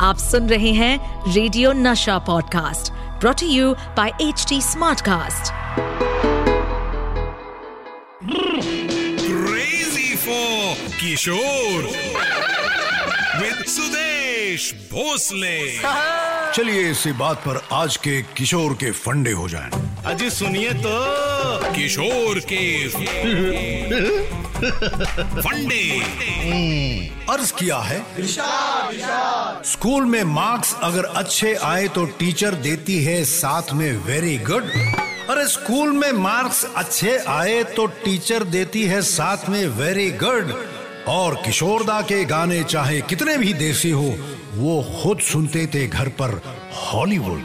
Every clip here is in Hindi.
आप सुन रहे हैं radio Nasha podcast brought you by H T smartcast Crazy for Kishore with Sudesh Bhosle. चलिए इसी बात पर आज के किशोर के फंडे हो जाएँ। अजी सुनिए तो किशोर के फंडे अर्ज़ किया है। स्कूल में मार्क्स अगर अच्छे आए तो टीचर देती है साथ में वेरी गुड अरे स्कूल में मार्क्स अच्छे आए तो टीचर देती है साथ में वेरी गुड और किशोरदा के गाने चाहे कितने भी देसी हो वो खुद सुनते थे घर पर हॉलीवुड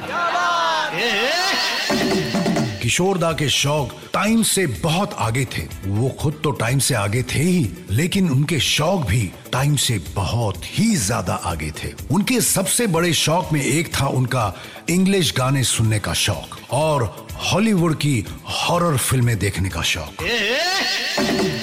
किशोरदा के शौक टाइम से बहुत आगे थे वो खुद तो टाइम से आगे थे ही लेकिन उनके शौक भी टाइम से बहुत ही ज़्यादा आगे थे उनके सबसे बड़े शौक में एक था उनका इंग्लिश गाने सुनने का शौक और हॉलीवुड की हॉरर फ़िल्में देखने का शौक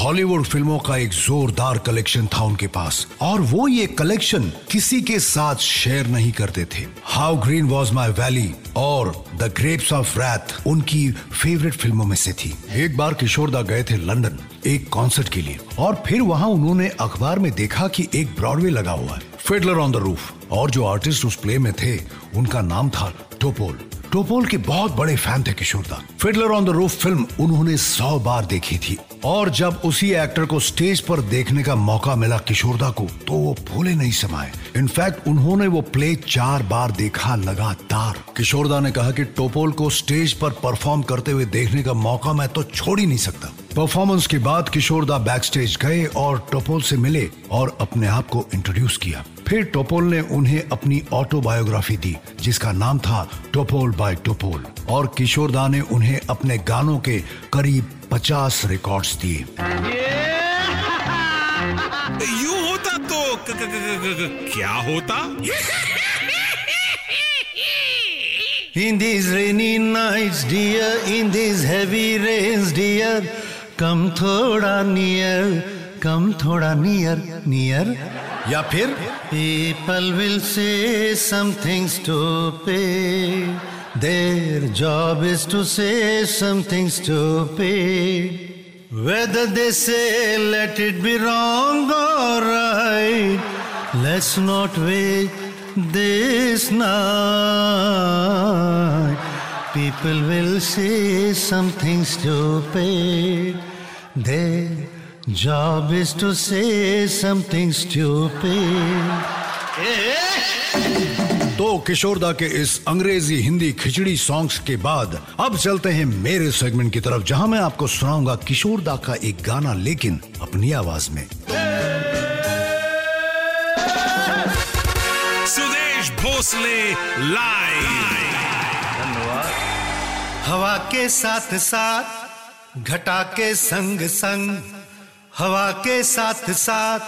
हॉलीवुड फ़िल्मों का एक जोरदार कलेक्शन था उनके पास, और वो ये कलेक्शन किसी के साथ शेयर नहीं करते थे। How green was my valley और द ग्रेप्स ऑफ़ रैथ उनकी फेवरेट फ़िल्मों में से थी। एक बार किशोरदा गए थे लंदन, एक कॉन्सर्ट के लिए, और फिर वहाँ उन्होंने अखबार में देखा कि एक ब्रॉडवे लगा हुआ है, फिडलर ऑन द रूफ, और जो आर्टिस्ट उस प्ले में थे, उनका नाम था टोपोल। टोपोल के बहुत बड़े फ़ैन थे Kishoreda fiddler on the roof film उन्होंने सौ बार देखी थी। और जब उसी एक्टर को स्टेज पर देखने का मौका मिला किशोरदा को तो वो भूले नहीं समाये। इनफैक्ट उन्होंने वो प्ले चार बार देखा लगातार। किशोरदा ने कहा कि टोपोल को स्टेज पर परफॉर्म करते हुए देखने का मौका मैं तो छोड़ ही नहीं सकता। परफॉर्मेंस के बाद किशोरदा बैक स्टेज गए और टोपोल से मिले और अपने आप को इंट्रोड्यूस किया। फिर टोपोल ने उन्हें अपनी ऑटोबायोग्राफी दी जिसका नाम था टोपोल बाय टोपोल। और किशोरदा ने उन्हें अपने गानों के करीब पचास रिकॉर्ड्स दिए। यू होता तो क- क- क- क- क- क्या होता? In these rainy nights, dear, in these heavy rains, dear, come thoda near, come thoda near, near. या फिर People will say something stupid. Their job is to say something stupid. Whether they say let it be wrong or right, let's not wait this night. People will say something stupid. Their job is to say something stupid. तो किशोरदा के इस अंग्रेज़ी हिंदी खिचड़ी सॉन्ग्स के बाद अब चलते हैं मेरे सेगमेंट की तरफ़ जहाँ मैं आपको सुनाऊँगा किशोरदा का एक गाना लेकिन अपनी आवाज़ में। सुदेश भोसले लाइव हवा के साथ साथ घटा के संग संग हवा के साथ साथ,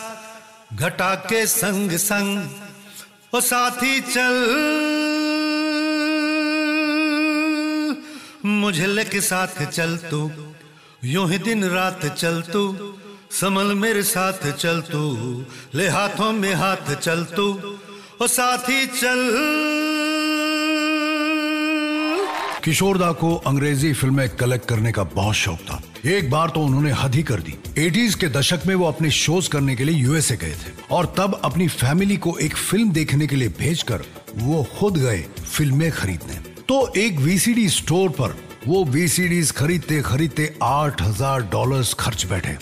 घटा के संग संग, ओ साथी चल। मुझे लेके साथ चल तू, यूँ ही दिन रात चल तू समल मेरे साथ चल तू, ले हाथों में हाथ चल तू, ओ साथी चल। किशोरदा को अंग्रेज़ी फ़िल्में कलेक्ट करने का बहुत शौक था। एक बार तो उन्होंने हद ही कर दी। 80s के दशक में वो अपने शोज़ करने के लिए यूएसए गए थे और तब अपनी फैमिली को एक फ़िल्म देखने के लिए भेजकर वो खुद गए फ़िल्में खरीदने। तो एक वीसीडी स्टोर पर वो वीसीडीज खरीदते खरीदते आठ हज़ार डॉलर खर्च बैठे।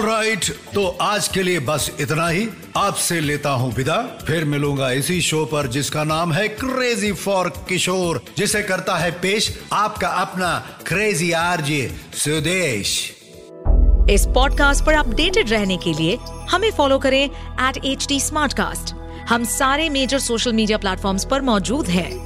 राइट right, तो आज के लिए बस इतना ही। आपसे लेता हूँ विदा। फिर मिलूँगा इसी शो पर जिसका नाम है क्रेजी फॉर किशोर जिसे करता है पेश आपका अपना क्रेजी आरजे सुदेश इस पॉडकास्ट पर अपडेटेड रहने के लिए हमें फॉलो करें एट एच हम सारे मेजर सोशल मीडिया प्लेटफॉर्म्स पर मौजूद हैं।